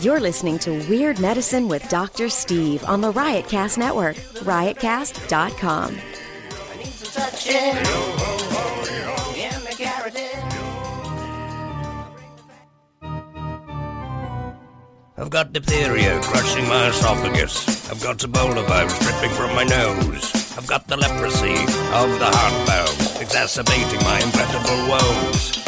You're listening to Weird Medicine with Dr. Steve on the Riotcast Network, riotcast.com. I've got diphtheria crushing my esophagus. I've got Ebola virus dripping from my nose. I've got the leprosy of the heart valve, exacerbating my incredible woes.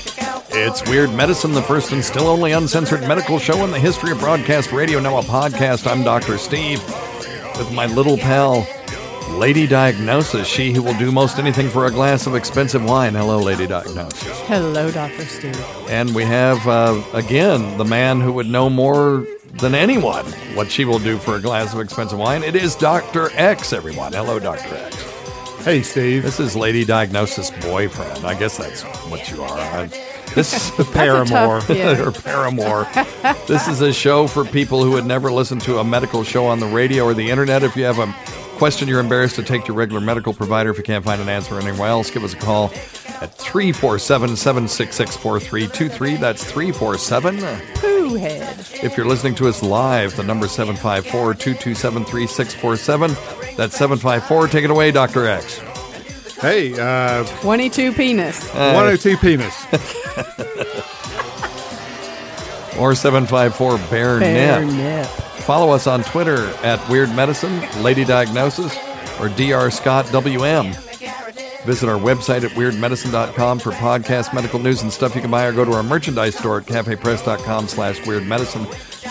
It's Weird Medicine, the first and still only uncensored medical show in the history of broadcast radio. Now a podcast. I'm Dr. Steve with my little pal, Lady Diagnosis. She who will do most anything for a glass of expensive wine. Hello, Lady Diagnosis. Hello, Dr. Steve. And we have, uh, again, the man who would know more than anyone what she will do for a glass of expensive wine. It is Dr. X, everyone. Hello, Dr. X. Hey, Steve. This is Lady Diagnosis' boyfriend. I guess that's what you are. I, this is a Paramore. or Paramore. this is a show for people who would never listen to a medical show on the radio or the internet. If you have a question you're embarrassed to take to your regular medical provider, if you can't find an answer anywhere else, give us a call at 347 766 4323. That's 347. Pooh head. If you're listening to us live, the number 754 227 3647. That's 754. Take it away, Dr. X. Hey, uh, 22 penis. 102 penis. Or 754 Bear, Bear Nip. nip. Follow us on Twitter at Weird Medicine, Lady Diagnosis, or Dr. Scott WM. Visit our website at weirdmedicine.com for podcast, medical news, and stuff you can buy, or go to our merchandise store at cafepress.com slash weirdmedicine.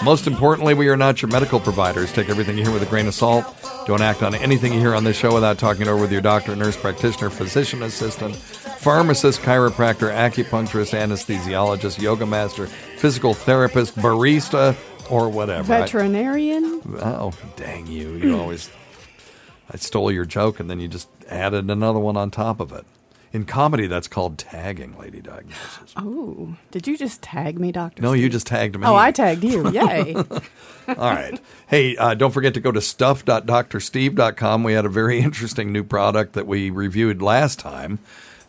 Most importantly, we are not your medical providers. Take everything you hear with a grain of salt. Don't act on anything you hear on this show without talking it over with your doctor, nurse practitioner, physician assistant, pharmacist, chiropractor, acupuncturist, anesthesiologist, yoga master, physical therapist, barista, or whatever. I- Veterinarian. Oh, dang you. You hmm. always. I stole your joke and then you just added another one on top of it. In comedy, that's called tagging, Lady Diagnosis. Oh, did you just tag me, Doctor? No, you just tagged me. Oh, I tagged you. Yay! All right. Hey, uh, don't forget to go to stuff.drsteve.com. We had a very interesting new product that we reviewed last time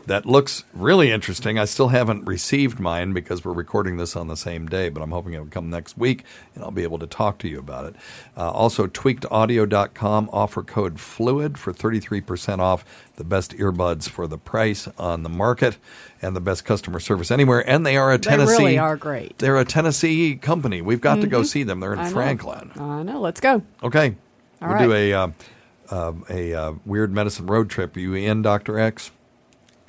that looks really interesting. I still haven't received mine because we're recording this on the same day, but I'm hoping it'll come next week and I'll be able to talk to you about it. Uh, also, tweakedaudio.com offer code FLUID for 33% off the best earbuds for the price on the market and the best customer service anywhere. And they are a Tennessee. They really are great. They're a Tennessee company. We've got to go see them. They're in I know. Franklin. I know. Let's go. Okay. All we'll right. do a uh, uh, a uh, weird medicine road trip. Are you in, Doctor X?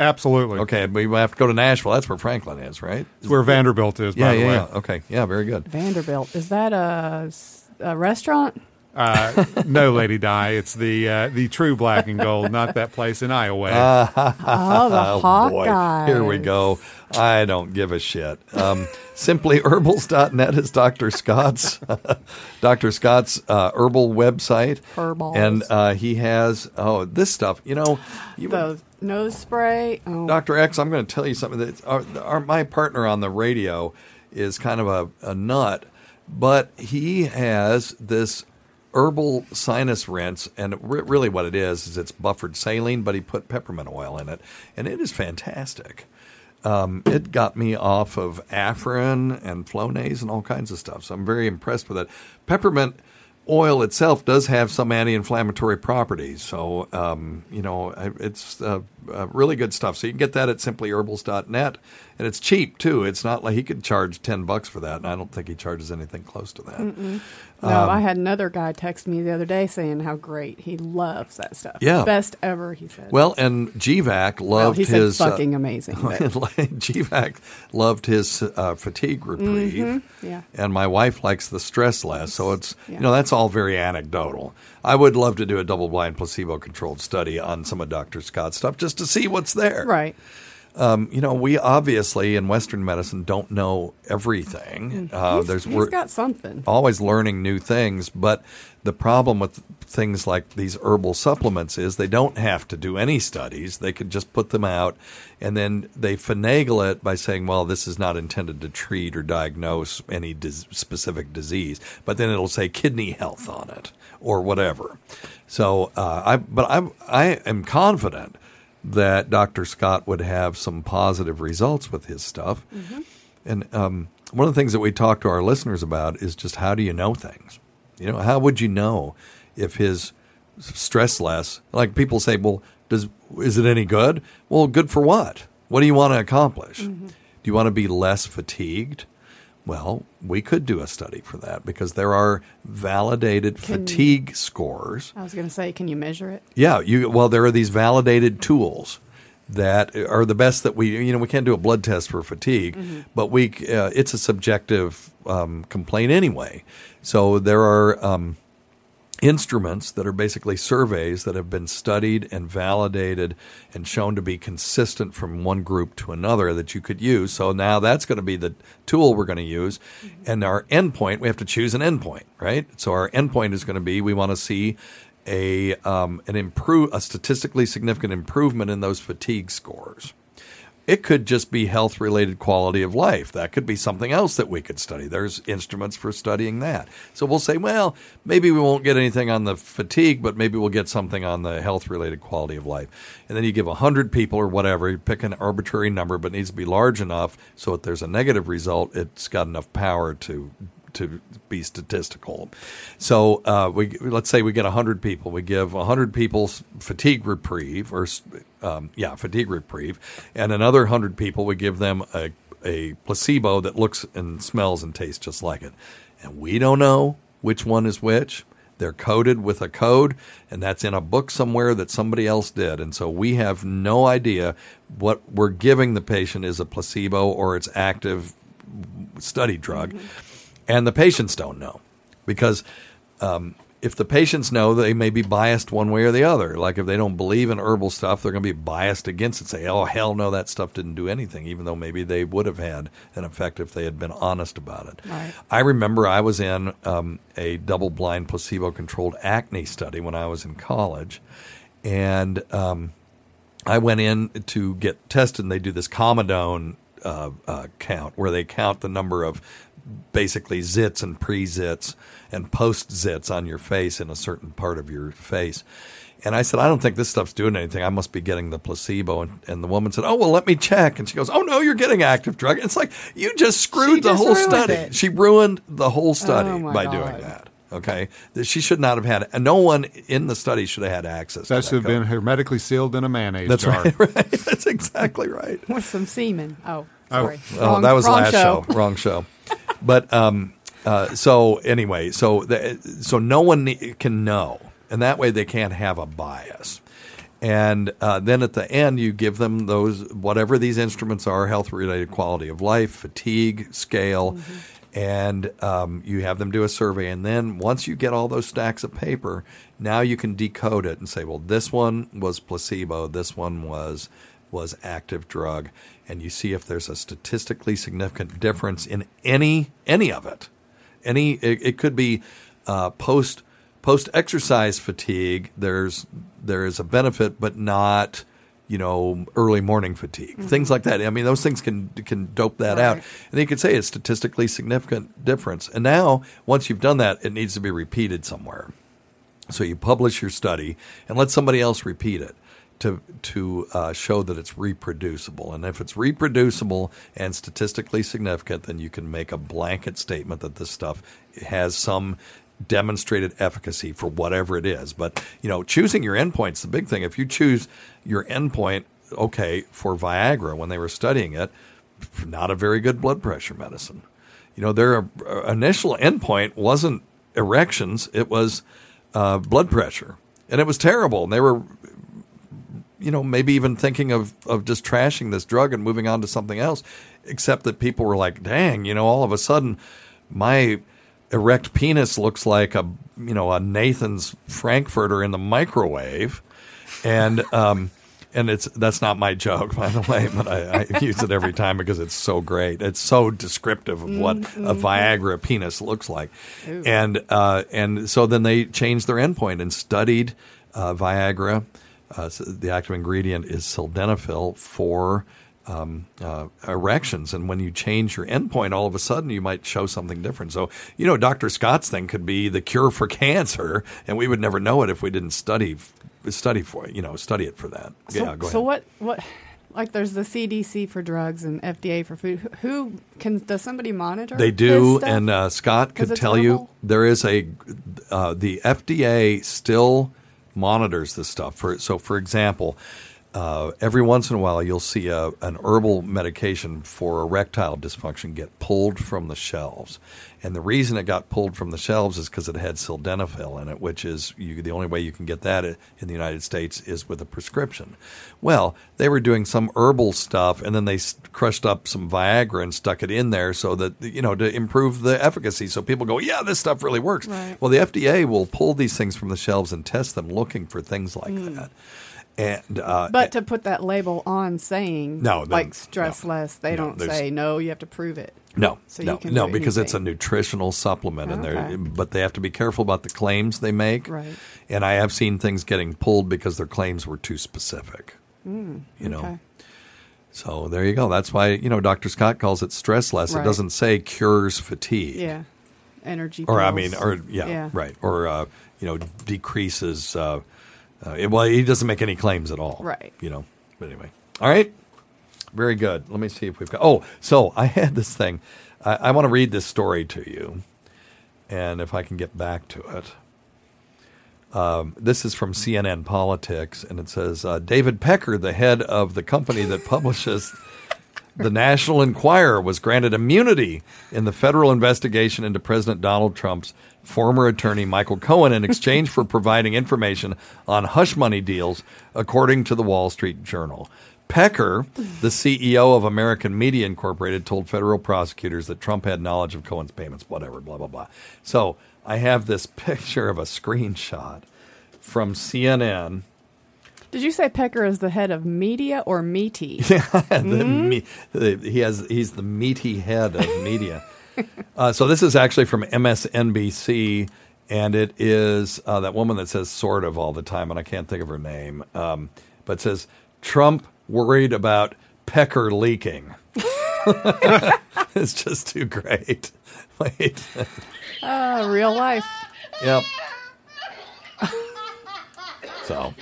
Absolutely. Okay, we have to go to Nashville. That's where Franklin is, right? It's where Vanderbilt is, Yeah, by the way. yeah. Okay, yeah, very good. Vanderbilt. Is that a restaurant? Uh, no, Lady Di. It's the uh, the true black and gold, not that place in Iowa. Uh, Oh, the Oh boy, guys. here we go. I don't give a shit. Um, simplyherbals.net is Dr. Scott's Dr. Scott's uh, herbal website, Herbals. and uh, he has oh this stuff. You know, you would- The nose spray. Oh, Dr. X, I'm going to tell you something. That our, our, my partner on the radio is kind of a, a nut, but he has this herbal sinus rinse, and re- really what it is is it's buffered saline, but he put peppermint oil in it, and it is fantastic. Um, it got me off of Afrin and Flonase and all kinds of stuff, so I'm very impressed with it. Peppermint oil itself does have some anti-inflammatory properties, so um, you know it's uh, uh, really good stuff. So you can get that at simplyherbals.net, and it's cheap too. It's not like he could charge ten bucks for that, and I don't think he charges anything close to that. No, um, I had another guy text me the other day saying how great he loves that stuff. Yeah. best ever. He said. Well, and GVAC loved Well, he said his uh, fucking amazing. but- GVAC loved his uh, fatigue reprieve, Mm-hmm. yeah. and my wife likes the stress less. So it's Yeah. you know that's all very anecdotal. I would love to do a double-blind, placebo-controlled study on some of Dr. Scott's stuff just to see what's there. right. Um, you know, we obviously in Western medicine don't know everything. Uh, He's- there's he's we're got something. always learning new things, but the problem with things like these herbal supplements is they don't have to do any studies. They could just put them out and then they finagle it by saying, well, this is not intended to treat or diagnose any dis- specific disease, but then it'll say kidney health on it or whatever. So, uh, I, but I'm, I am confident that Dr. Scott would have some positive results with his stuff. And um, one of the things that we talk to our listeners about is just how do you know things? You know, how would you know if his stress less? Like people say, well, does is it any good? Well, good for what? What do you want to accomplish? Do you want to be less fatigued? Well, we could do a study for that because there are validated Can- fatigue scores. I was going to say, can you measure it? Yeah, you well, there are these validated tools that are the best that we you know we can't do a blood test for fatigue, but we uh, it's a subjective um, complaint anyway. So there are um, instruments that are basically surveys that have been studied and validated and shown to be consistent from one group to another that you could use. So now that's going to be the tool we're going to use. And our endpoint, we have to choose an endpoint, right? So our endpoint is going to be we want to see a um, an improve a statistically significant improvement in those fatigue scores. It could just be health related quality of life. That could be something else that we could study. There's instruments for studying that. So we'll say, well, maybe we won't get anything on the fatigue, but maybe we'll get something on the health related quality of life. And then you give 100 people or whatever, you pick an arbitrary number, but it needs to be large enough so if there's a negative result, it's got enough power to to be statistical. So uh, we let's say we get hundred people. We give hundred people fatigue reprieve, or um, yeah, fatigue reprieve, and another hundred people we give them a a placebo that looks and smells and tastes just like it, and we don't know which one is which. They're coded with a code, and that's in a book somewhere that somebody else did. And so we have no idea what we're giving the patient is a placebo or it's active study drug and the patients don't know. Because um, if the patients know they may be biased one way or the other. Like if they don't believe in herbal stuff they're going to be biased against it say oh hell no that stuff didn't do anything even though maybe they would have had an effect if they had been honest about it. Right. i remember i was in um, a double-blind placebo-controlled acne study when i was in college. And um, I went in to get tested, and they do this Comedone uh, uh, count where they count the number of basically zits and pre zits and post zits on your face in a certain part of your face. And I said, I don't think this stuff's doing anything. I must be getting the placebo. And, and the woman said, Oh, well, let me check. And she goes, Oh, no, you're getting active drug. It's like, you just screwed She the just whole study. it. She ruined the whole study Oh, by God. doing that. Okay. That She should not have had, and no one in the study should have had access That to should have that been hermetically sealed in a mayonnaise That's jar. right, right. That's exactly right. With some semen. Oh, Oh. sorry. Oh, Wrong- that was wrong last show. Wrong show. But um, uh, so anyway, so the, so no one ne- can know, and that way they can't have a bias. And uh, then at the end, you give them those whatever these instruments are: health related quality of life, fatigue scale, and um, you have them do a survey. And then once you get all those stacks of paper, now you can decode it and say, well, this one was placebo, this one was was active drug, and you see if there's a statistically significant difference in any any of it. Any it, it could be uh, post post exercise fatigue. There's there is a benefit, but not you know early morning fatigue, things like that. I mean, those things can can dope that out, and you could say it's statistically significant difference. And now once you've done that, it needs to be repeated somewhere. So you publish your study and let somebody else repeat it to to uh, show that it's reproducible. And if it's reproducible and statistically significant, then you can make a blanket statement that this stuff has some demonstrated efficacy for whatever it is. But you know, choosing your endpoint's the big thing. If you choose your endpoint, okay, for Viagra when they were studying it, not a very good blood pressure medicine. You know, their uh, initial endpoint wasn't erections; it was uh, blood pressure, and it was terrible. And they were, you know, maybe even thinking of of just trashing this drug and moving on to something else. Except that people were like, "Dang, you know, all of a sudden, my erect penis looks like a you know a Nathan's Frankfurter in the microwave," and um, and it's that's not my joke, by the way, but I, I use it every time because it's so great. It's so descriptive of what a Viagra penis looks like, and uh, and so then they changed their endpoint and studied uh, Viagra. Uh, the active ingredient is sildenafil for um, uh, erections, and when you change your endpoint, all of a sudden you might show something different. So you know, Dr. Scott's thing could be the cure for cancer, and we would never know it if we didn't study study for it. You know, study it for that. So, yeah, go so what? What? Like, there's the CDC for drugs and FDA for food. Who- can? Does somebody monitor? They do, and uh, Scott could tell you there is a uh, the FDA still monitors this stuff. For so, for example, uh, every once in a while you'll see a, an herbal medication for erectile dysfunction get pulled from the shelves, and the reason it got pulled from the shelves is because it had sildenafil in it, which is you, the only way you can get that in the United States is with a prescription. Well, they were doing some herbal stuff, and then they crushed up some Viagra and stuck it in there so that you know to improve the efficacy. So people go, "Yeah, this stuff really works." Right. Well, the FDA will pull these things from the shelves and test them, looking for things like Hmm. that. And uh, But to put that label on saying No, like stress no. less, they No, don't say no. You have to prove it. No, So no, no, because it's a nutritional supplement, and Okay. they're but they have to be careful about the claims they make. Right. And I have seen things getting pulled because their claims were too specific. you know. Okay. So there you go. That's why you know Dr. Scott calls it stress less. It doesn't say cures fatigue. Yeah. Energy. Or I mean, or yeah, Yeah. right. Or uh, you know decreases. Uh, uh, it- well, he doesn't make any claims at all. Right. You know. But anyway, all right. Very good. Let me see if we've got. Oh, so I had this thing. I, I want to read this story to you, and if I can get back to it. Um, this is from CNN Politics, and it says uh, David Pecker, the head of the company that publishes the National Enquirer, was granted immunity in the federal investigation into President Donald Trump's former attorney Michael Cohen in exchange for providing information on hush money deals, according to the Wall Street Journal. Pecker, the CEO of American Media Incorporated, told federal prosecutors that Trump had knowledge of Cohen's payments, whatever, blah, blah, blah. So I have this picture of a screenshot from CNN. Did you say Pecker is the head of media or meaty? the me, the, he has he's the meaty head of media. uh, so this is actually from MSNBC, and it is uh, that woman that says "sort of" all the time, and I can't think of her name, um, but says Trump worried about Pecker leaking. it's just too great. Wait, Ah, real life. yep. So,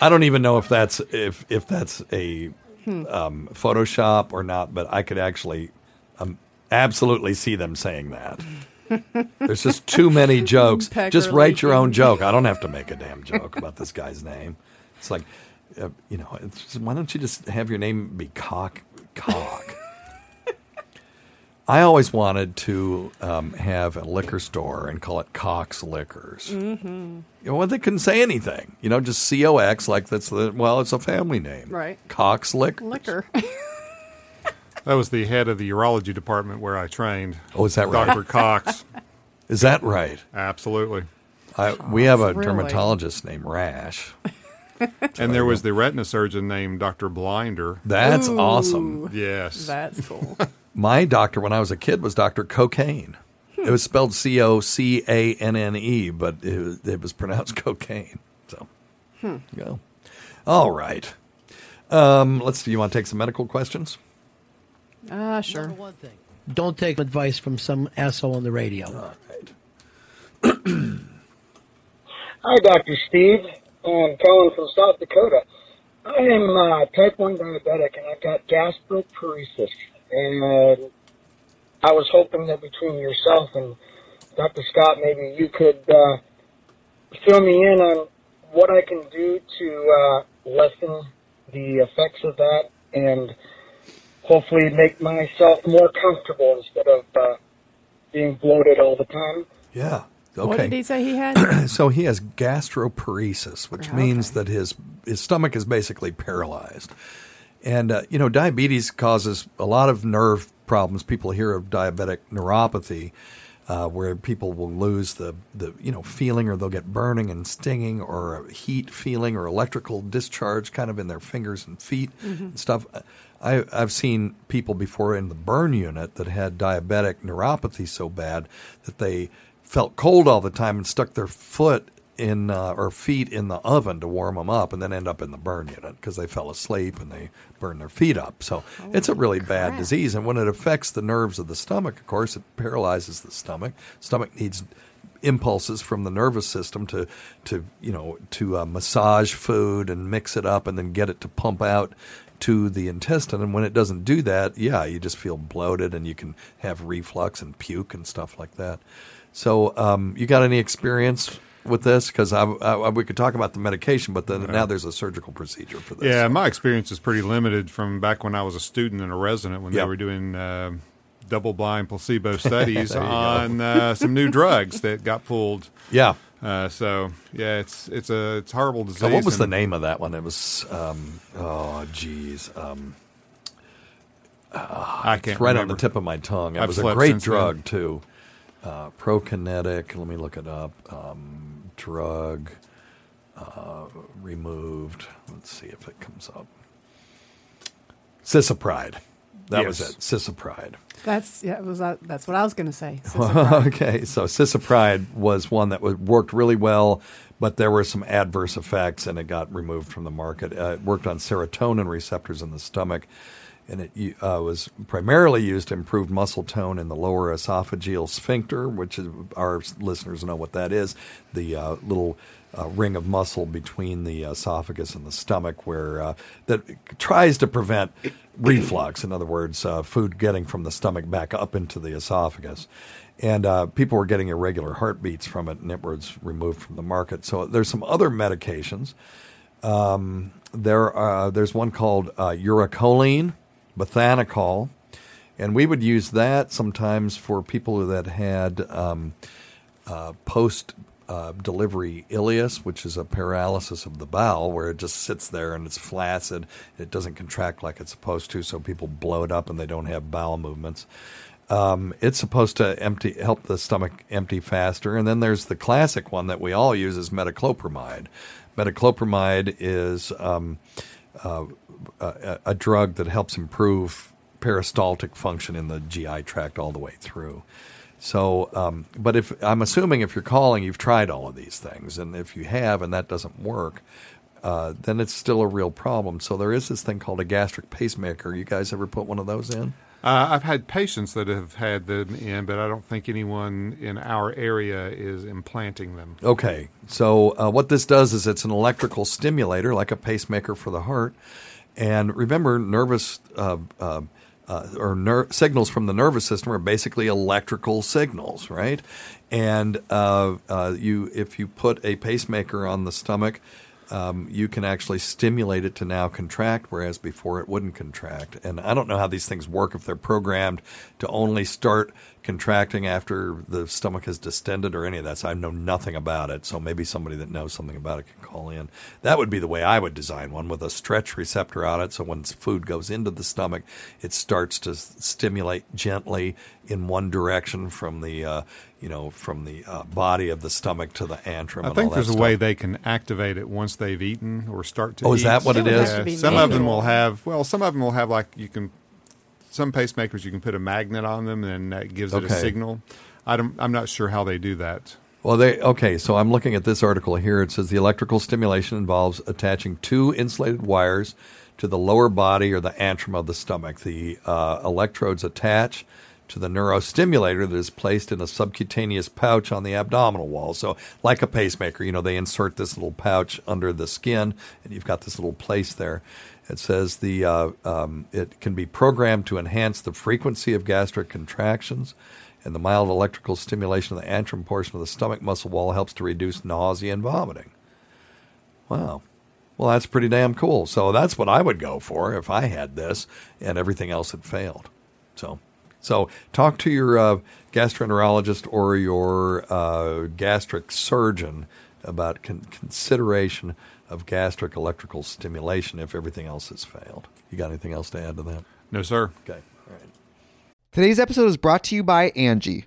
I don't even know if that's if if that's a um, Photoshop or not, but I could actually um, absolutely see them saying that. There's just too many jokes. Pecker just write your own joke. I don't have to make a damn joke about this guy's name. It's like, uh, you know, it's why don't you just have your name be Cock Cock? I always wanted to um, have a liquor store and call it Cox Liquors. Mm-hmm. You know, well, they couldn't say anything. You know, just C O X, like that's the well, it's a family name, Right. Cox Liquors. Liquor. That was the head of the urology department where I trained. Oh, is that right? Dr. Cox. Is that right? Absolutely. I, we have a Really? dermatologist named Rash. And there was the retina surgeon named Dr. Blinder. That's Ooh. awesome. Yes. That's cool. My doctor, when I was a kid, was Doctor Cocaine. It was spelled C O C A N N E, but it was, it was pronounced cocaine. So, go. All right. Um, let's see. You want to take some medical questions? Ah, sure. Number one thing. Don't take advice from some asshole on the radio. All right. Hi, Dr. Steve. I'm calling from South Dakota. I am uh, type 1 diabetic and I've got gastroparesis. And I was hoping that between yourself and Dr. Scott, maybe you could uh, fill me in on what I can do to uh, lessen the effects of that and hopefully make myself more comfortable instead of uh, being bloated all the time. Yeah. Okay. What did he say he had? so he has gastroparesis, which Okay. means that his his stomach is basically paralyzed. And uh, you know, diabetes causes a lot of nerve problems. People hear of diabetic neuropathy, uh, where people will lose the, the you know feeling or they'll get burning and stinging or a heat feeling or electrical discharge kind of in their fingers and feet and stuff. I, I've seen people before in the burn unit that had diabetic neuropathy so bad that they felt cold all the time and stuck their foot in uh, or feet in the oven to warm them up and then end up in the burn unit because they fell asleep and they burned their feet up. So it's a really bad disease. And when it affects the nerves of the stomach, of course, it paralyzes the stomach. Stomach needs impulses from the nervous system to to you know to uh, massage food and mix it up and then get it to pump out to the intestine and when it doesn't do that yeah you just feel bloated and you can have reflux and puke and stuff like that so um, you got any experience with this because we could talk about the medication but then now there's a surgical procedure for this Yeah, my experience is pretty limited from back when I was a student and a resident when Yep. they were doing uh, double blind placebo studies There you go. on uh, some new drugs that got pulled. yeah Uh, so yeah, it's it's a it's horrible disease. Uh, what was the name of that one? It was um, oh geez, um, I can't it's right on the tip of my tongue. It I've was a great since then. drug too. Uh, Prokinetic. Let me look it up. Um, drug uh, removed. Let's see if it comes up. Cisapride. That was Yes. it. Cisapride. That's yeah. It was that, that's what I was going to say. okay, so cisapride was one that worked really well, but there were some adverse effects, and it got removed from the market. Uh, it worked on serotonin receptors in the stomach, and it uh, was primarily used to improve muscle tone in the lower esophageal sphincter, which is, our listeners know what that is. The uh, little uh, ring of muscle between the esophagus and the stomach, where uh, that tries to prevent reflux. In other words, uh, food getting from the stomach back up into the esophagus. And uh, people were getting irregular heartbeats from it, and it was removed from the market. So there's some other medications. Um, there, there's one called Urecholine, bethanechol, and we would use that sometimes for people that had um, uh, post uh, delivery ileus, which is a paralysis of the bowel where it just sits there and it's flaccid. It doesn't contract like it's supposed to, so people blow it up and they don't have bowel movements. Um, it's supposed to empty, help the stomach empty faster. And then there's the classic one that we all use is metoclopramide. Metoclopramide is um, uh, a, a drug that helps improve peristaltic function in the GI tract all the way through. So, um, but if I'm assuming if you're calling, you've tried all of these things, and if you have and that doesn't work, uh, then it's still a real problem. So there is this thing called a gastric pacemaker. You guys ever put one of those in? Uh, I've had patients that have had them in, but I don't think anyone in our area is implanting them. Okay, so uh, what this does is it's an electrical stimulator, like a pacemaker for the heart. And remember, nervous uh, uh, uh, or ner- signals from the nervous system are basically electrical signals, right? And uh, uh, you, if you put a pacemaker on the stomach, um, you can actually stimulate it to now contract, whereas before it wouldn't contract. And I don't know how these things work if they're programmed to only start contracting after the stomach is distended or any of that. So I know nothing about it. So maybe somebody that knows something about it can call in. That would be the way I would design one with a stretch receptor on it. So when food goes into the stomach, it starts to stimulate gently in one direction from the uh, you know from the uh, body of the stomach to the antrum. I and think all there's that a way they can activate it once they've eaten or start to. Oh, is that what it It would is? have some of them will have. Well, some of them will have like you can. Some pacemakers you can put a magnet on them and that gives it a signal. I don't, I'm not sure how they do that. Well, they okay. So I'm looking at this article here. It says the electrical stimulation involves attaching two insulated wires to the lower body or the antrum of the stomach. The uh, electrodes attach to the neurostimulator that is placed in a subcutaneous pouch on the abdominal wall. So, like a pacemaker, you know, they insert this little pouch under the skin, and you've got this little place there. It says the uh, um, it can be programmed to enhance the frequency of gastric contractions, and the mild electrical stimulation of the antrum portion of the stomach muscle wall helps to reduce nausea and vomiting. Wow. Well, that's pretty damn cool. So that's what I would go for if I had this and everything else had failed. So, so talk to your uh, gastroenterologist or your uh, gastric surgeon about con- consideration of gastric electrical stimulation if everything else has failed. You got anything else to add to that? No, sir. Okay. All right. Today's episode is brought to you by Angie.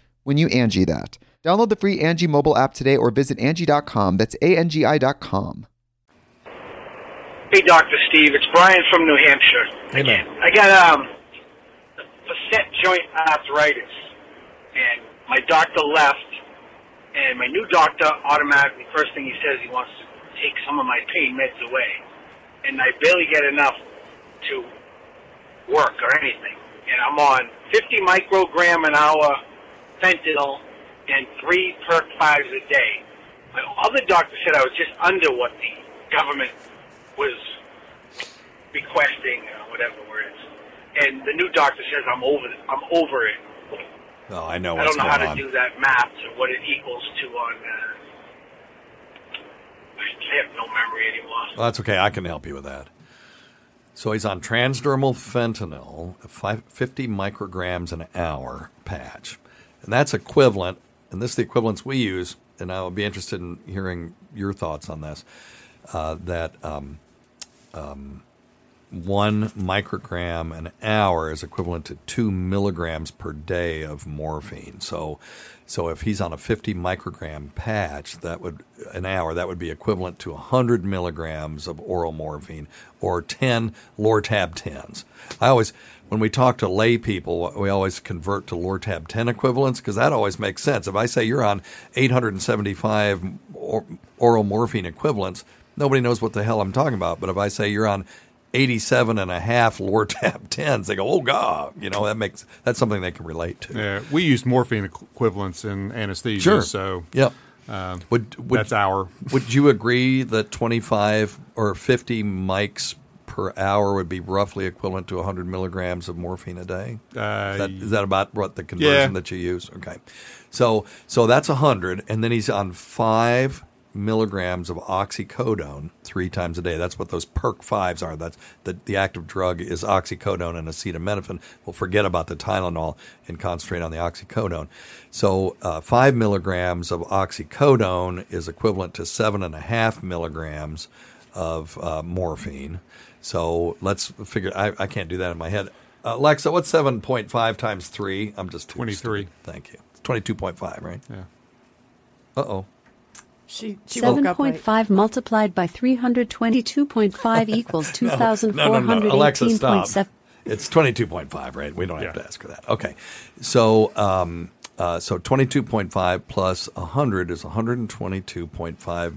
when you Angie that. Download the free Angie mobile app today or visit Angie.com. That's A-N-G-I dot com. Hey, Dr. Steve, it's Brian from New Hampshire. Hey, man. I got um, facet joint arthritis, and my doctor left, and my new doctor automatically, first thing he says, he wants to take some of my pain meds away, and I barely get enough to work or anything. And I'm on 50 microgram an hour fentanyl and three perk fives a day. My other doctor said I was just under what the government was requesting, or whatever the word is. And the new doctor says I'm over. I'm over it. Oh, I know I don't know how to do that math or what it equals to on. Uh, I have no memory anymore. Well, that's okay. I can help you with that. So he's on transdermal fentanyl, 50 micrograms an hour patch. And that's equivalent, and this is the equivalence we use, and I would be interested in hearing your thoughts on this, uh, that um, um, one microgram an hour is equivalent to two milligrams per day of morphine. So, so if he's on a 50 microgram patch, that would an hour that would be equivalent to 100 milligrams of oral morphine or 10 Lortab 10s. I always, when we talk to lay people, we always convert to Lortab 10 equivalents because that always makes sense. If I say you're on 875 or, oral morphine equivalents, nobody knows what the hell I'm talking about. But if I say you're on 87 and a half Lortab 10s, they go, oh, God. You know, that makes that's something they can relate to. Yeah, we use morphine equivalents in anesthesia. Sure. So Yep. um, Would, would that's our. Would you agree that 25 or 50 mics per hour would be roughly equivalent to 100 milligrams of morphine a day? Uh, is, that, is that about what the conversion Yeah. that you use? Okay. So so that's 100, and then he's on five milligrams of oxycodone three times a day. That's what those perk fives are. That's the, the active drug is oxycodone and acetaminophen. We'll forget about the Tylenol and concentrate on the oxycodone. So uh, five milligrams of oxycodone is equivalent to seven and a half milligrams of uh, morphine. So let's figure. I, I can't do that in my head. Uh, Alexa, what's seven point five times three? I'm just 23. Thank you. It's twenty two point five, right? Yeah. Uh oh. She, she woke Seven up point late. five multiplied by three hundred twenty-two point five equals two thousand No, four no, no, Alexa, stop. point. It's twenty two point five, right? We don't have Yeah. to ask her that. Okay. So um, uh, so twenty two point five plus hundred is one hundred and twenty two point five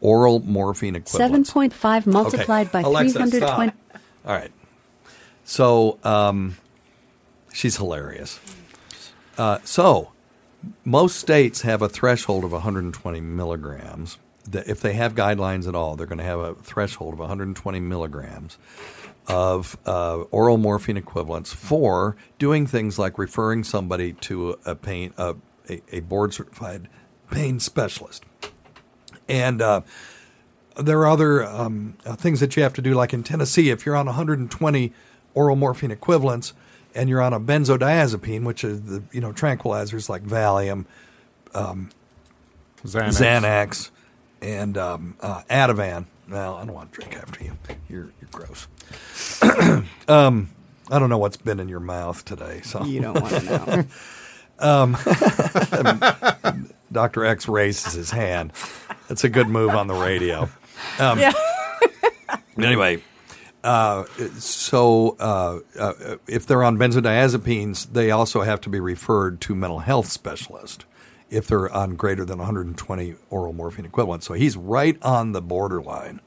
oral morphine equivalent. 7.5 point multiplied Okay. by Alexa, three hundred stop. twenty. All right. So um, she's hilarious. Uh, so most states have a threshold of 120 milligrams. If they have guidelines at all, they're going to have a threshold of 120 milligrams of uh, oral morphine equivalents for doing things like referring somebody to a pain a, a board certified pain specialist. And uh, there are other um, uh, things that you have to do, like in Tennessee, if you're on 120 oral morphine equivalents and you're on a benzodiazepine, which is the you know tranquilizers like Valium, Xanax. Xanax, and um, uh, Ativan. Well, I don't want to drink after you. You're you're gross. um, I don't know what's been in your mouth today, so You don't want to know. um, Doctor X raises his hand. That's a good move on the radio. Um, yeah. Anyway, uh, so uh, uh, if they're on benzodiazepines, they also have to be referred to mental health specialist if they're on greater than 120 oral morphine equivalent. So he's right on the borderline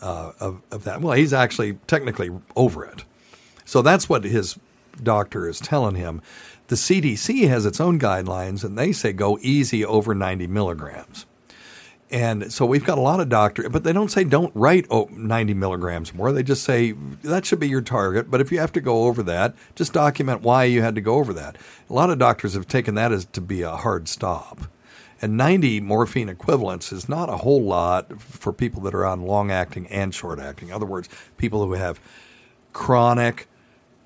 uh, of, of that. Well, he's actually technically over it. So that's what his doctor is telling him. The CDC has its own guidelines, and they say go easy over 90 milligrams. And so we've got a lot of doctors, but they don't say don't write oh, 90 milligrams more. They just say that should be your target. But if you have to go over that, just document why you had to go over that. A lot of doctors have taken that as to be a hard stop. And 90 morphine equivalents is not a whole lot for people that are on long acting and short acting. In other words, people who have chronic,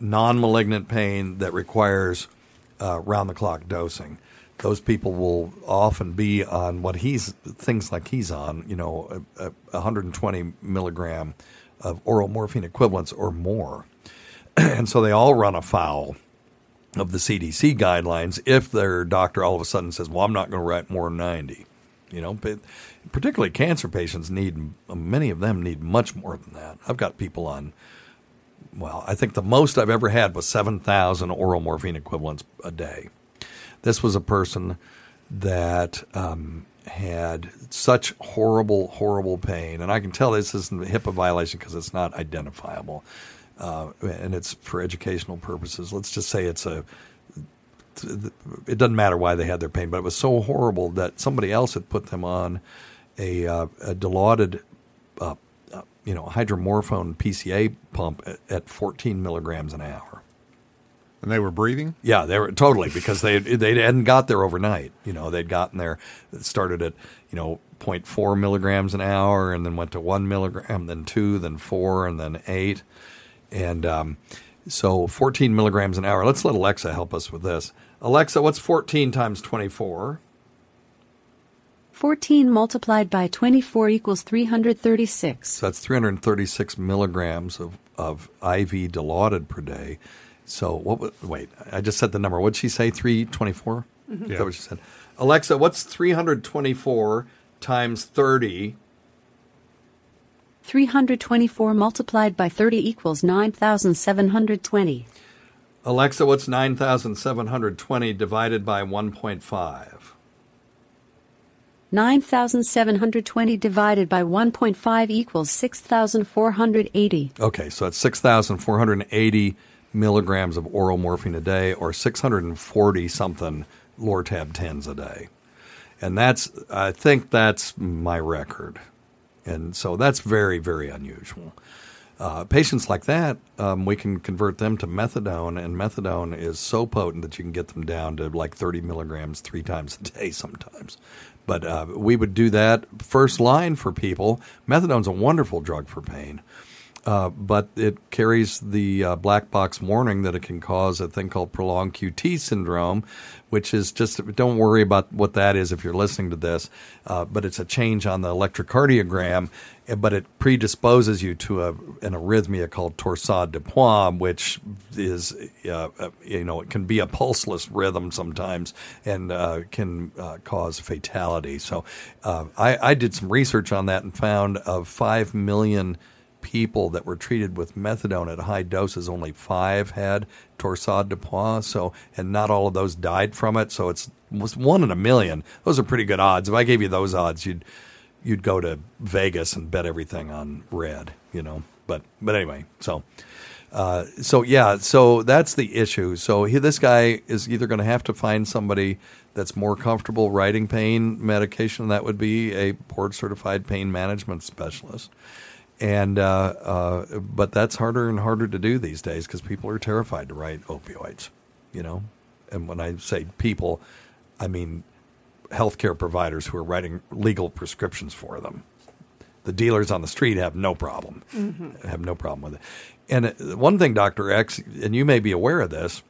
non malignant pain that requires uh, round the clock dosing those people will often be on what he's things like he's on, you know, a, a 120 milligram of oral morphine equivalents or more, and so they all run afoul of the CDC guidelines if their doctor all of a sudden says, "Well, I'm not going to write more than 90." You know, but particularly cancer patients need many of them need much more than that. I've got people on. Well, I think the most I've ever had was 7,000 oral morphine equivalents a day. This was a person that um, had such horrible, horrible pain, and I can tell this isn't a HIPAA violation because it's not identifiable, uh, and it's for educational purposes. Let's just say it's a. It doesn't matter why they had their pain, but it was so horrible that somebody else had put them on a, uh, a dilaudid, uh, you know, hydromorphone PCA pump at, at 14 milligrams an hour. And they were breathing. Yeah, they were totally because they they hadn't got there overnight. You know, they'd gotten there. It started at you know 0.4 milligrams an hour, and then went to one milligram, then two, then four, and then eight, and um, so 14 milligrams an hour. Let's let Alexa help us with this. Alexa, what's 14 times 24? 14 multiplied by 24 equals 336. So that's 336 milligrams of, of IV Dilaudid per day. So what? Wait, I just said the number. What'd she say? Three twenty-four. mm-hmm. yeah. That what she said. Alexa, what's three hundred twenty-four times thirty? Three hundred twenty-four multiplied by thirty equals nine thousand seven hundred twenty. Alexa, what's nine thousand seven hundred twenty divided by one point five? 9,720 divided by 1.5 equals 6,480. Okay, so it's 6,480 milligrams of oral morphine a day, or six hundred and forty something Lortab tens a day, and that's I think that's my record, and so that's very very unusual. Uh, patients like that, um, we can convert them to methadone, and methadone is so potent that you can get them down to like 30 milligrams three times a day sometimes. But uh, we would do that first line for people. Methadone's a wonderful drug for pain, uh, but it carries the uh, black box warning that it can cause a thing called prolonged QT syndrome, which is just don't worry about what that is if you're listening to this, uh, but it's a change on the electrocardiogram, eh, but it predisposes you to a, an arrhythmia called torsade de pointes, which is uh, uh, you know it can be a pulseless rhythm sometimes and uh, can cause fatality. So I, I did some research on that and found of five million people that were treated with methadone at high doses, only five had torsade de pointes. So, and not all of those died from it. So it's was one in a million. Those are pretty good odds. If I gave you those odds, you'd you'd go to Vegas and bet everything on red. You know, but but anyway, so. Uh, so yeah, so that's the issue. So he, this guy is either going to have to find somebody that's more comfortable writing pain medication. That would be a board certified pain management specialist, and uh, uh, but that's harder and harder to do these days because people are terrified to write opioids. You know, and when I say people, I mean healthcare providers who are writing legal prescriptions for them. The dealers on the street have no problem, Mhm. have no problem with it. And uh, one thing, Doctor X, and you may be aware of this,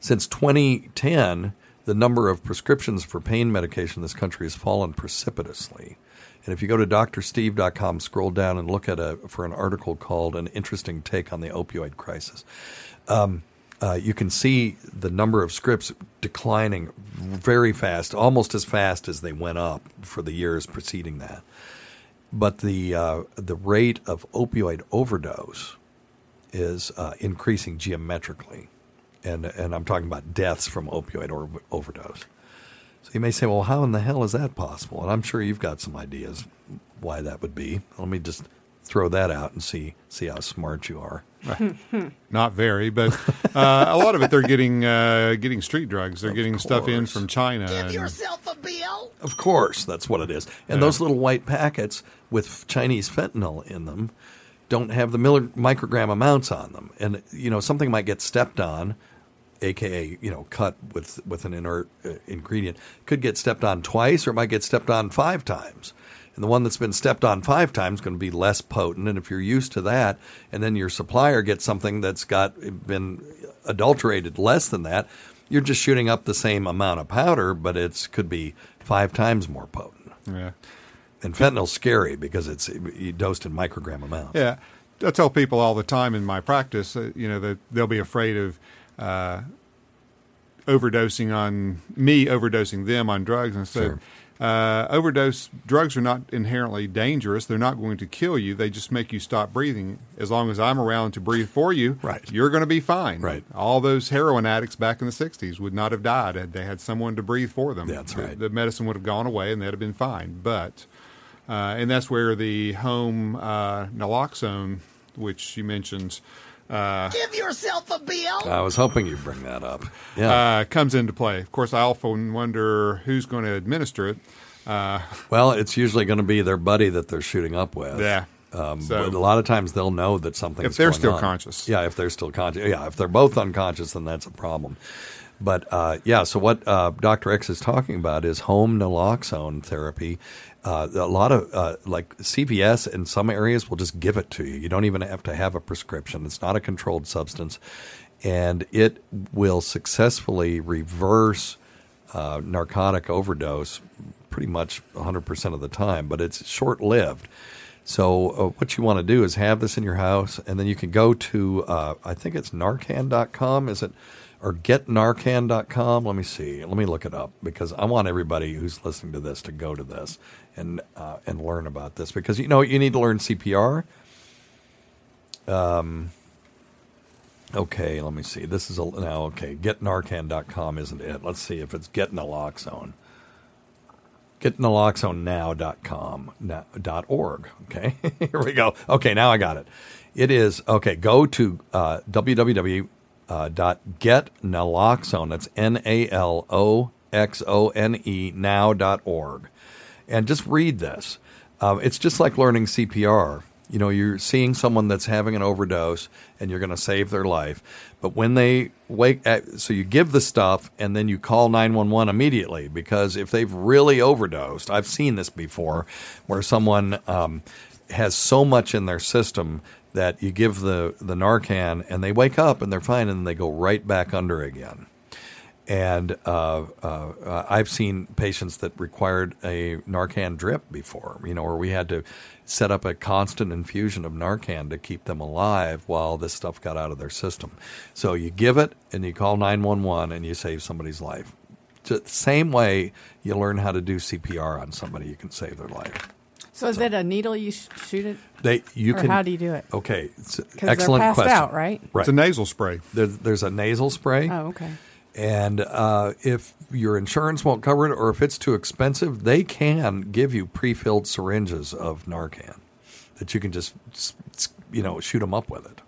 since 2010, the number of prescriptions for pain medication in this country has fallen precipitously. And if you go to drsteve.com, scroll down and look at a for an article called "An Interesting Take on the Opioid Crisis," um, uh, you can see the number of scripts declining very fast, almost as fast as they went up for the years preceding that. But the uh, the rate of opioid overdose is uh, increasing geometrically, and and I'm talking about deaths from opioid or- overdose. So you may say, well, how in the hell is that possible? And I'm sure you've got some ideas why that would be. Let me just throw that out and see see how smart you are. Not very, but uh, a lot of it they're getting uh, getting street drugs. They're getting stuff in from China. Give and- yourself a bill. Of course, that's what it is. And those little white packets with Chinese fentanyl in them don't have the miller, microgram amounts on them. And you know, something might get stepped on, aka you know, cut with with an inert uh, ingredient, could get stepped on twice, or it might get stepped on five times. And the one that's been stepped on five times is going to be less potent. And if you're used to that, and then your supplier gets something that's got been adulterated less than that, you're just shooting up the same amount of powder, but it's could be five times more potent. yeah. And fentanyl's scary because it's dosed in microgram amounts. Yeah, I tell people all the time in my practice, uh, you know, that they'll be afraid of uh, overdosing on me, overdosing them on drugs, and so. Sure. Uh, overdose drugs are not inherently dangerous. They're not going to kill you. They just make you stop breathing. As long as I'm around to breathe for you, Right. you're going to be fine. Right. All those heroin addicts back in the '60s would not have died had they had someone to breathe for them. That's The- right. The, medicine would have gone away, and they'd have been fine. But uh, and that's where the home uh, naloxone, which you mentioned, uh, Give yourself a bill. I was hoping you'd bring that up. Yeah. uh, comes into play. Of course, I often wonder who's going to administer it. Uh, well, it's usually going to be their buddy that they're shooting up with. Yeah. Um, So- but a lot of times they'll know that something's If they're still on. conscious. Yeah, if they're still conscious. Yeah, if they're both unconscious, then that's a problem. But uh, yeah, so what uh, Dr. X is talking about is home naloxone therapy. Uh, a lot of uh, like CVS in some areas will just give it to you. You don't even have to have a prescription. It's not a controlled substance, and it will successfully reverse uh, narcotic overdose pretty much 100% of the time, but it's short lived. So, uh, what you want to do is have this in your house, and then you can go to, uh, I think it's narcan.com, is it? Or getnarcan.com. Let me see. Let me look it up because I want everybody who's listening to this to go to this and uh, and learn about this because you know you need to learn CPR. Um, okay, let me see. This is a now okay. Getnarcan.com isn't it? Let's see if it's getnaloxone getnaloxonenow.com now, dot org. Okay, here we go. Okay, now I got it. It is okay. Go to uh, www. Uh, dot get naloxone. That's N A L O X O N E now dot org, and just read this. Um, it's just like learning CPR. You know, you're seeing someone that's having an overdose, and you're going to save their life. But when they wake, at, so you give the stuff, and then you call nine one one immediately because if they've really overdosed, I've seen this before, where someone um, has so much in their system that you give the the Narcan, and they wake up and they're fine, and they go right back under again. And uh, uh, I've seen patients that required a Narcan drip before, you know, where we had to set up a constant infusion of Narcan to keep them alive while this stuff got out of their system. So you give it and you call 911 and you save somebody's life. Just same way you learn how to do CPR on somebody, you can save their life. So is it a needle you sh- shoot it? They you Or can how do you do it? Okay, it's an 'Cause they're excellent passed question. out, right? Right. It's a nasal spray. There's, there's a nasal spray. Oh, okay. And uh, if your insurance won't cover it or if it's too expensive, they can give you pre filled syringes of Narcan that you can just, s- s- you know, shoot them up with it.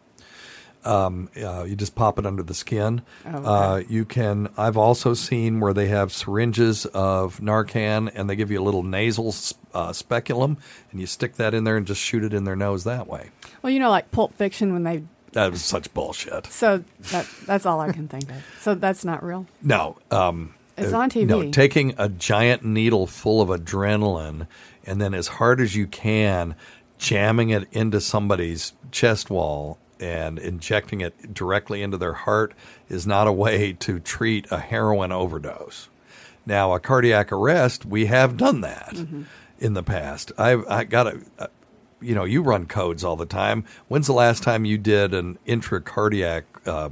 Um, uh, you just pop it under the skin. Okay. uh, you can. I've also seen where they have syringes of Narcan and they give you a little nasal uh, speculum, and you stick that in there and just shoot it in their nose that way. Well, you know, like Pulp Fiction when they. That was such bullshit. So that that's all I can think of. So that's not real. No. Um, It's uh, on TV. No, taking a giant needle full of adrenaline and then as hard as you can, jamming it into somebody's chest wall and injecting it directly into their heart is not a way to treat a heroin overdose. Now, a cardiac arrest, we have done that in the past. I've I got a, uh, you know, you run codes all the time. When's the last time you did an intracardiac, uh,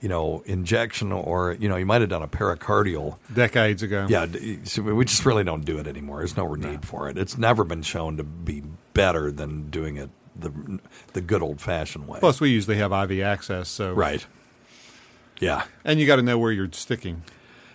you know, injection, or you know, you might have done a pericardial Decades ago. yeah, we just really don't do it anymore. There's no need for it. It's never been shown to be better than doing it the the good old fashioned way. Plus, we usually have IV access, so right. Yeah. And you got to know where you're sticking.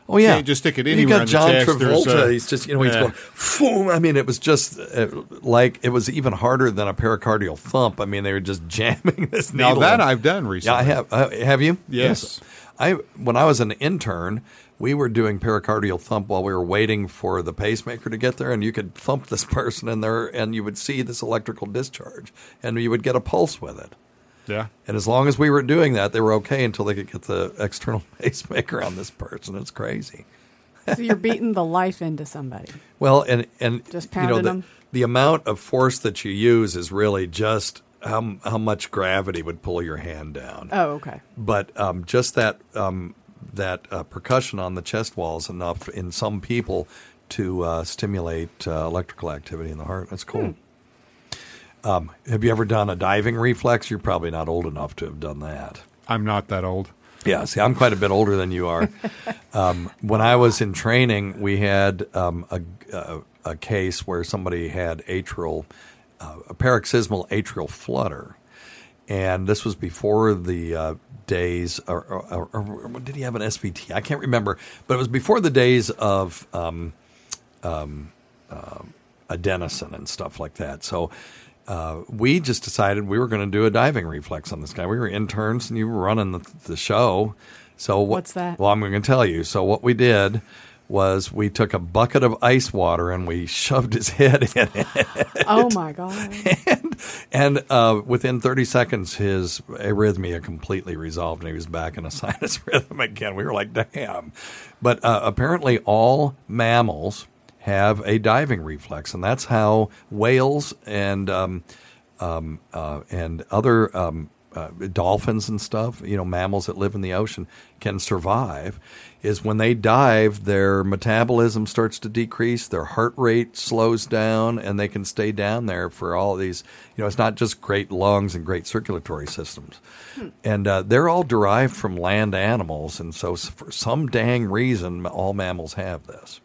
Oh yeah, You just stick it anywhere. You got John. Travolta. uh, he's just you know he's yeah. going. Boom. I mean, it was just uh, like it was even harder than a pericardial thump. I mean, they were just jamming this needle. Now that in. I've done Yeah, recently. I have. Uh, have you? Yes. I when I was an intern, we were doing pericardial thump while we were waiting for the pacemaker to get there, and you could thump this person in there, and you would see this electrical discharge, and you would get a pulse with it. Yeah. And as long as we were doing that, they were okay until they could get the external pacemaker on this person. It's crazy. So you're beating the life into somebody. Well, and and Just you know pounding the, them? the amount of force that you use is really just how how much gravity would pull your hand down. Oh, okay. But um, just that um, that uh, percussion on the chest wall is enough in some people to uh, stimulate uh, electrical activity in the heart. That's cool. Hmm. Um, have you ever done a diving reflex? You're probably not old enough to have done that. I'm not that old. Yeah, see, I'm quite a bit older than you are. um, when I was in training, we had um, a, a, a case where somebody had atrial, uh, a paroxysmal atrial flutter. And this was before the uh, days, or, or, or, or did he have an SVT? I can't remember, but it was before the days of um, um, um, adenosine and stuff like that. So uh, we just decided we were going to do a diving reflex on this guy. We were interns, and you were running the, the show. So what, What's that? Well, I'm going to tell you. So what we did was we took a bucket of ice water and we shoved his head in it. Oh my god. And uh, within 30 seconds, his arrhythmia completely resolved, and he was back in a sinus rhythm again. We were like, "Damn!" But uh, apparently, all mammals have a diving reflex, and that's how whales and um, um, uh, and other um, uh, dolphins and stuff, you know, mammals that live in the ocean can survive. Is when they dive, their metabolism starts to decrease, their heart rate slows down, and they can stay down there for all these. You know, it's not just great lungs and great circulatory systems, and uh, they're all derived from land animals, and so for some dang reason, all mammals have this.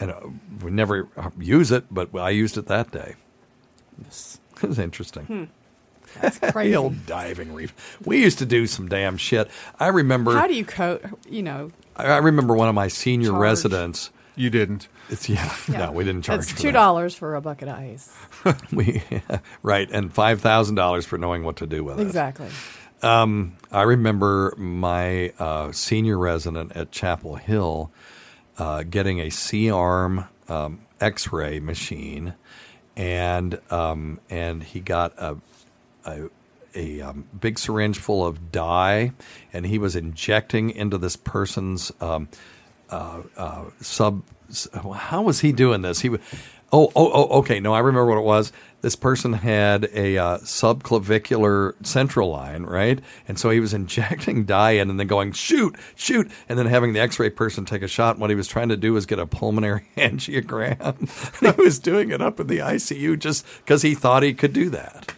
And uh, we never use it, but I used it that day. It was interesting. That's The crazy. old diving reef. We used to do some damn shit. I remember. How do you coat? You know, I I remember one of my senior Charge. residents. You didn't. It's yeah, yeah. No, we didn't charge. It's two dollars for a bucket of ice. We right, and five thousand dollars for knowing what to do with it. Exactly. Um, I remember my uh, senior resident at Chapel Hill uh, getting a C arm um, X ray machine, and um, and he got a a, a um, big syringe full of dye, and he was injecting into this person's um, uh, uh, sub. How was he doing this? He, wa- oh, oh, oh, okay. No, I remember what it was. This person had a uh, subclavicular central line, right? And so he was injecting dye in, and then going shoot, shoot, and then having the X-ray person take a shot. And what he was trying to do was get a pulmonary angiogram. and he was doing it up in the ICU just because he thought he could do that.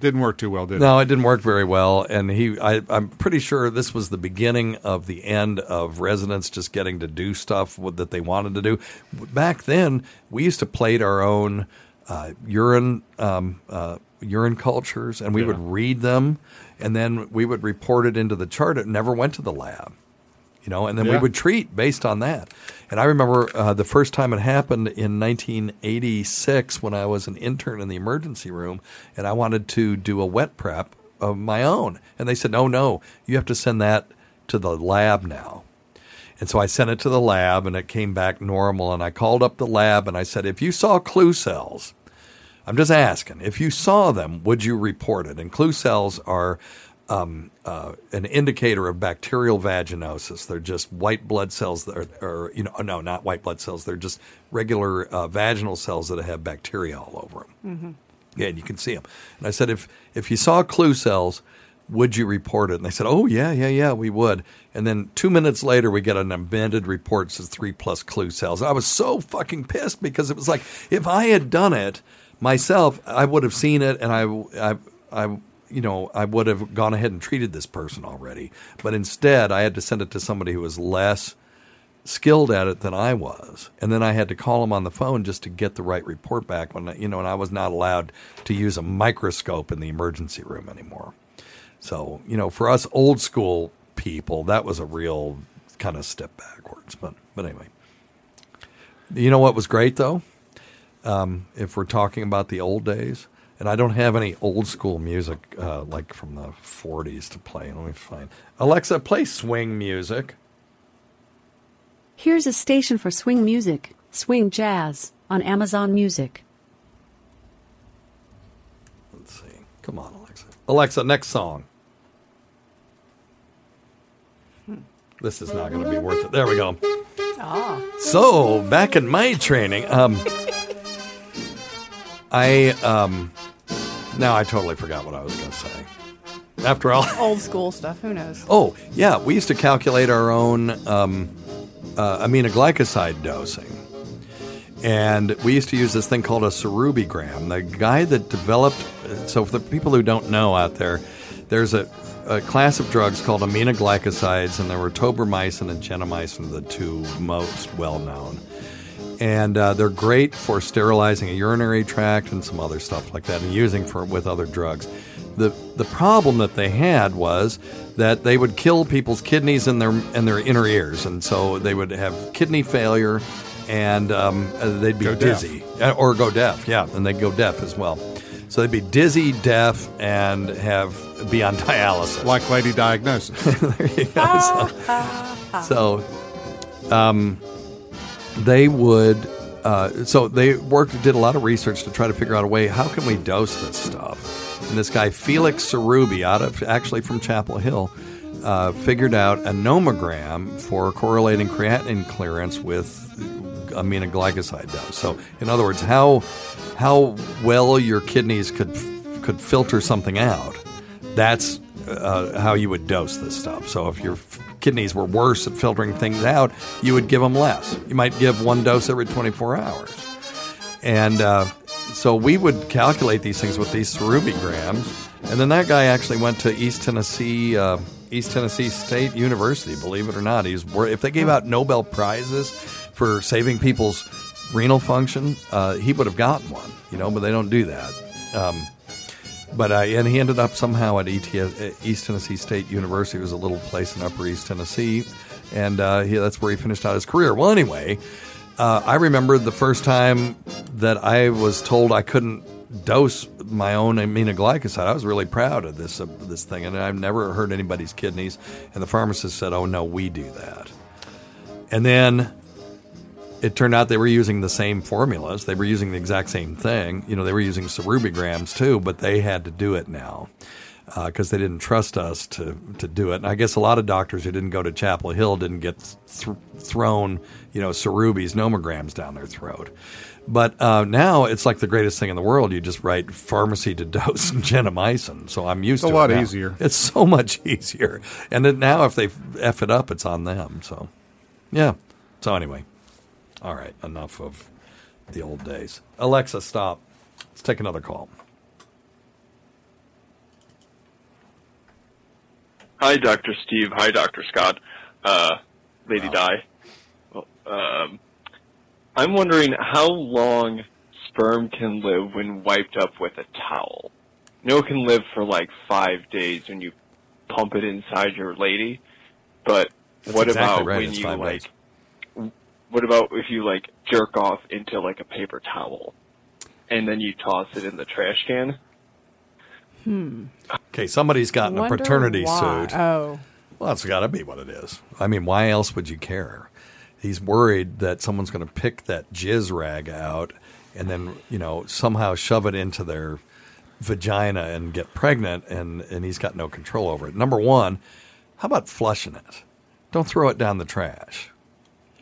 Didn't work too well, did it? No, it didn't work very well, and he. I, I'm pretty sure this was the beginning of the end of residents just getting to do stuff that they wanted to do. Back then, we used to plate our own uh, urine um, uh, urine cultures, and we would read them, and then we would report it into the chart. It never went to the lab, you know, and then we would treat based on that. And I remember uh, the first time it happened in 1986 when I was an intern in the emergency room, and I wanted to do a wet prep of my own, and they said, "No, no, you have to send that to the lab now." And so I sent it to the lab, and it came back normal. And I called up the lab, and I said, "If you saw clue cells." I'm just asking if you saw them, would you report it? And clue cells are um, uh, an indicator of bacterial vaginosis. They're just white blood cells that are, or you know, no, not white blood cells. They're just regular uh, vaginal cells that have bacteria all over them. Yeah, and you can see them. And I said, if if you saw clue cells, would you report it? And they said, oh yeah, yeah, yeah, we would. And then two minutes later, we get an amended report says three plus clue cells. I was so fucking pissed because it was like if I had done it myself, I would have seen it, and I, I, I you know, I would have gone ahead and treated this person already. But instead, I had to send it to somebody who was less skilled at it than I was, and then I had to call him on the phone just to get the right report back. When you know, and I was not allowed to use a microscope in the emergency room anymore. So you know, for us old school people, that was a real kind of step backwards. But but anyway, you know what was great though? Um, if we're talking about the old days, and I don't have any old school music uh, like from the 40s to play. Let me find. Alexa, play swing music. Here's a station for swing music, swing jazz, on Amazon Music. Let's see. Come on, Alexa. Alexa, next song. This is not going to be worth it. There we go. Ah. So, back in my training, um, I um, now I totally forgot what I was going to say. After all, Old school stuff. Who knows? oh yeah, we used to calculate our own um, uh, aminoglycoside dosing, and we used to use this thing called a cerubigram. The guy that developed, so for the people who don't know out there, there's a, a class of drugs called aminoglycosides, and there were tobramycin and gentamicin, the two most well known and uh, they're great for sterilizing a urinary tract and some other stuff like that, and using for with other drugs. the The problem that they had was that they would kill people's kidneys and their and their inner ears, and so they would have kidney failure, and um, uh, they'd be Go dizzy Uh, or go deaf. Yeah, and they'd go deaf as well. So they'd be dizzy, deaf, and have be on dialysis. Like lady diagnosis. there you go. So, so um, they would. Uh, so they worked, did a lot of research to try to figure out a way. How can we dose this stuff? And this guy Felix Sarubbi, out of actually from Chapel Hill, uh, figured out a nomogram for correlating creatinine clearance with aminoglycoside dose. So, in other words, how how well your kidneys could could filter something out. That's uh, how you would dose this stuff. So if your f- kidneys were worse at filtering things out, you would give them less. You might give one dose every 24 hours. And uh, so we would calculate these things with these cerubigrams. And then that guy actually went to East Tennessee, uh, East Tennessee State University. Believe it or not, he's if they gave out Nobel prizes for saving people's renal function, uh, he would have gotten one. You know, but they don't do that. Um, but uh, and he ended up somehow at ETS, East Tennessee State University. It was a little place in Upper East Tennessee, and uh, he, that's where he finished out his career. Well, anyway, uh, I remember the first time that I was told I couldn't dose my own aminoglycoside. I was really proud of this uh, this thing, and I've never hurt anybody's kidneys. And the pharmacist said, "Oh no, we do that." And then it turned out they were using the same formulas. They were using the exact same thing. You know, they were using cerubigrams too, but they had to do it now because they didn't trust us to to do it. And I guess a lot of doctors who didn't go to Chapel Hill didn't get th- thrown, you know, Sarubbi's, nomograms down their throat. But uh, now it's like the greatest thing in the world. You just write pharmacy to dose gentamicin. So I'm used It's a to lot it now. easier. It's so much easier. And then now if they f it up, it's on them. So yeah. So anyway, all right. Enough of the old days. Alexa, stop. Let's take another call. Hi, Dr. Steve. Hi, Dr. Scott. Uh, Lady Di. Well, um, I'm wondering how long sperm can live when wiped up with a towel. Know it can live for like five days when you pump it inside your lady, but That's what exactly about right, when it's you like? days. What about if you like jerk off into like a paper towel, and then you toss it in the trash can? Hmm. Okay, somebody's gotten a Wonder paternity why. suit. Oh. Well, that's got to be what it is. I mean, why else would you care? He's worried that someone's going to pick that jizz rag out and then, you know, somehow shove it into their vagina and get pregnant, and, and he's got no control over it. Number one, how about flushing it? Don't throw it down the trash.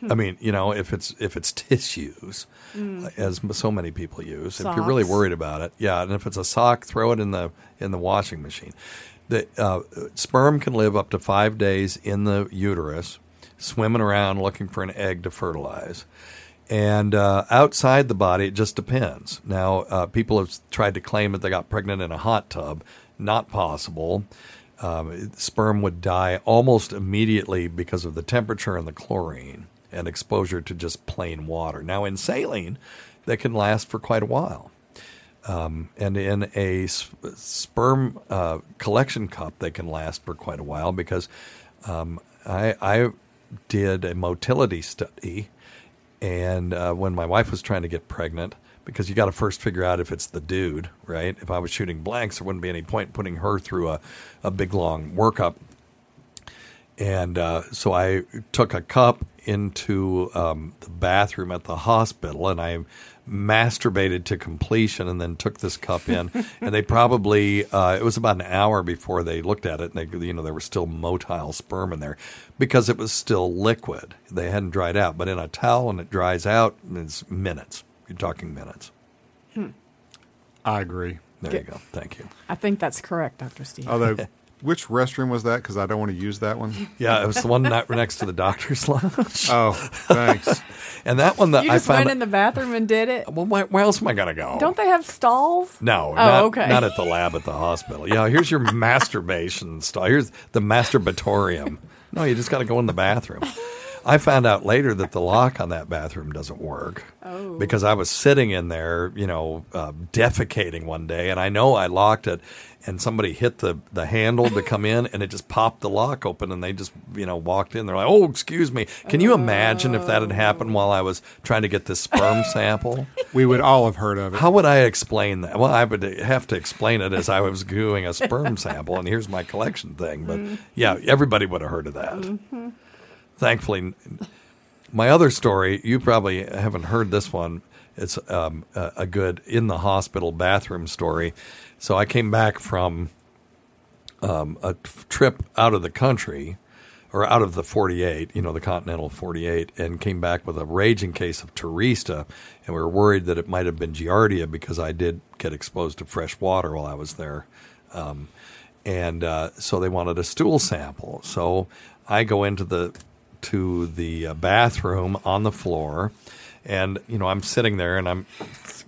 I mean, you know, if it's if it's tissues, Mm. as so many people use, if you're really worried about it, yeah, and if it's a sock, throw it in the in the washing machine. The uh, sperm can live up to five days in the uterus, swimming around looking for an egg to fertilize. And uh, outside the body, it just depends. Now, uh, people have tried to claim that they got pregnant in a hot tub. Not possible. Um, sperm would die almost immediately because of the temperature and the chlorine and exposure to just plain water. Now, in saline, that can last for quite a while. Um, and in a s- sperm uh, collection cup, they can last for quite a while because um, I, I did a motility study, and uh, when my wife was trying to get pregnant, because you got to first figure out if it's the dude, right? If I was shooting blanks, there wouldn't be any point putting her through a, a big long workup. And uh, so I took a cup into um, the bathroom at the hospital and I masturbated to completion and then took this cup in. and they probably, uh, it was about an hour before they looked at it and they, you know, there was still motile sperm in there because it was still liquid. They hadn't dried out. But in a towel and it dries out, it's minutes. You're talking minutes. Hmm. I agree. There Good. you go. Thank you. I think that's correct, Dr. Steve. Although, which restroom was that? Because I don't want to use that one. Yeah, it was the one not next to the doctor's lounge. Oh, thanks. and that one that you I just found. went in the bathroom and did it? well, why, where else am I gonna go? Don't they have stalls? No, Oh, not, okay. not at the lab at the hospital. Yeah, here's your masturbation stall. Here's the masturbatorium. No, you just got to go in the bathroom. I found out later that the lock on that bathroom doesn't work Oh. because I was sitting in there, you know, uh, defecating one day, and I know I locked it, and somebody hit the the handle to come in, and it just popped the lock open, and they just, you know, walked in. They're like, "Oh, excuse me." Can you imagine if that had happened while I was trying to get this sperm sample? We would all have heard of it. How would I explain that? Well, I would have to explain it as I was doing a sperm sample, and here's my collection thing. But yeah, everybody would have heard of that. Mm-hmm. Thankfully, my other story, you probably haven't heard this one. It's um, a, good in the hospital bathroom story. So I came back from um, a trip out of the country or out of the 48, you know, the continental 48, and came back with a raging case of turista. And we were worried that it might have been Giardia because I did get exposed to fresh water while I was there. Um, and uh, so they wanted a stool sample. So I go into the to the uh, bathroom on the floor, and you know I'm sitting there and I'm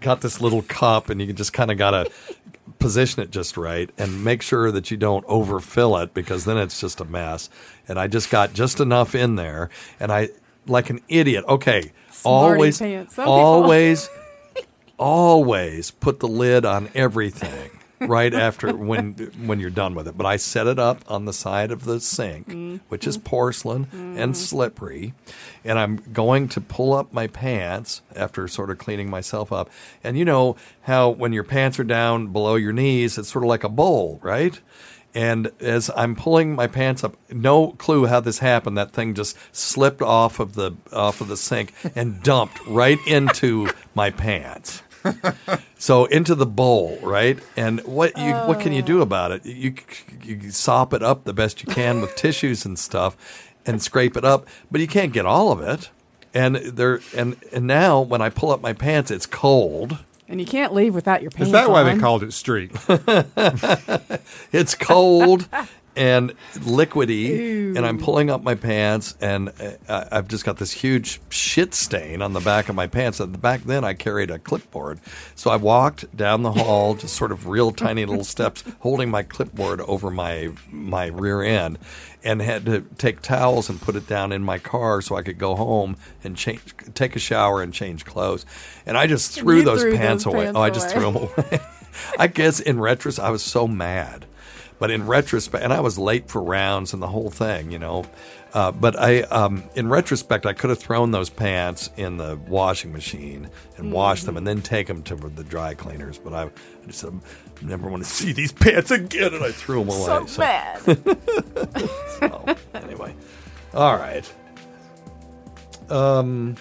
got this little cup, and you just kind of gotta position it just right and make sure that you don't overfill it because then it's just a mess. And I just got just enough in there, and I like an idiot. Okay, Smarty always, pants. Some people- always, always put the lid on everything right after when when you're done with it. But I set it up on the side of the sink, which is porcelain and slippery, and I'm going to pull up my pants after sort of cleaning myself up. And you know how when your pants are down below your knees, it's sort of like a bowl, right? And as I'm pulling my pants up, no clue how this happened. That thing just slipped off of the off of the sink and dumped right into my pants. so into the bowl, right? And what you what can you do oh. about it? You you sop it up the best you can with tissues and stuff, and scrape it up, but you can't get all of it. And there and and now when I pull up my pants, it's cold. And you can't leave without your pants Is that why they called it street? it's cold and liquidy, and I'm pulling up my pants, and uh, I've just got this huge shit stain on the back of my pants. And back then, I carried a clipboard, so I walked down the hall, just sort of real tiny little steps, holding my clipboard over my my rear end, and had to take towels and put it down in my car so I could go home and change, take a shower and change clothes. And I just threw You those threw pants away. pants oh, I just away. threw them away. I guess in retrospect, I was so mad. But in retrospect, and I was late for rounds and the whole thing, you know. Uh, but I, um, in retrospect, I could have thrown those pants in the washing machine and washed them, and then take them to the dry cleaners. But I, I just never want to see these pants again, and I threw them away. So bad. so, anyway, all right. Um,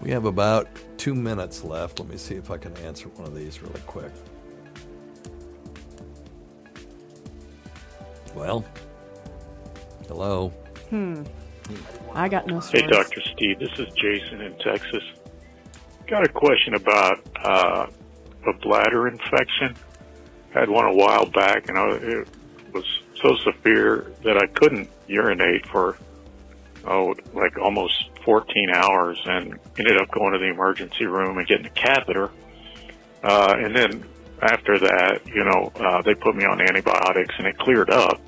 we have about two minutes left. Let me see if I can answer one of these really quick. Well, hello. Hmm. I got no Hey. Dr. Steve, this is Jason in Texas. Got a question about uh, a bladder infection. Had one a while back, and I, it was so severe that I couldn't urinate for oh, like almost 14 hours, and ended up going to the emergency room and getting a catheter. Uh, and then after that, you know, uh, they put me on antibiotics, and it cleared up.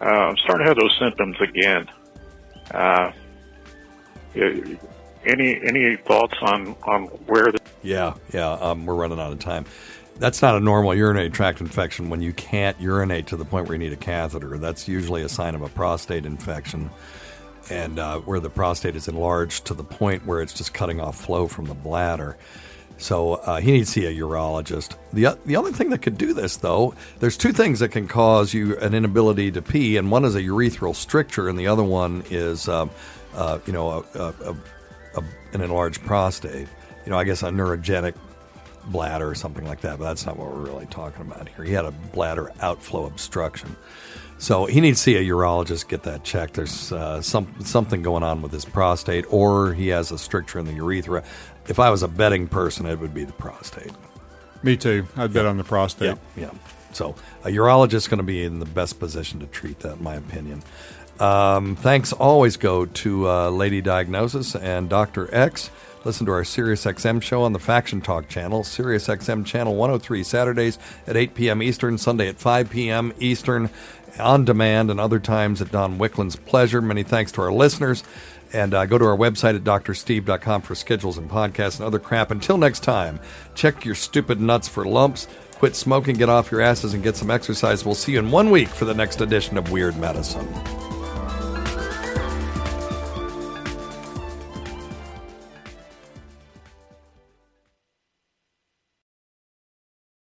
Uh, I'm starting to have those symptoms again. Uh, any any thoughts on on where the Yeah, yeah. Um, we're running out of time. That's not a normal urinary tract infection when you can't urinate to the point where you need a catheter. That's usually a sign of a prostate infection, and uh, where the prostate is enlarged to the point where it's just cutting off flow from the bladder. So uh, he needs to see a urologist. the The only thing that could do this, though, there's two things that can cause you an inability to pee, and one is a urethral stricture, and the other one is, um, uh, you know, a, a, a, an enlarged prostate. You know, I guess a neurogenic bladder or something like that, but that's not what we're really talking about here. He had a bladder outflow obstruction. So he needs to see a urologist, get that checked. There's uh, some something going on with his prostate, or he has a stricture in the urethra. If I was a betting person, it would be the prostate. Me too. I'd bet on the prostate. Yeah, yeah. So a urologist is going to be in the best position to treat that, in my opinion. Um, thanks always go to uh, Lady Diagnosis and Dr. X. Listen to our SiriusXM show on the Faction Talk channel, SiriusXM channel 103, Saturdays at 8 p.m. Eastern, Sunday at 5 p.m. Eastern, on demand, and other times at Don Wicklund's pleasure. Many thanks to our listeners. And uh, go to our website at drsteve.com for schedules and podcasts and other crap. Until next time, check your stupid nuts for lumps. Quit smoking, get off your asses, and get some exercise. We'll see you in one week for the next edition of Weird Medicine.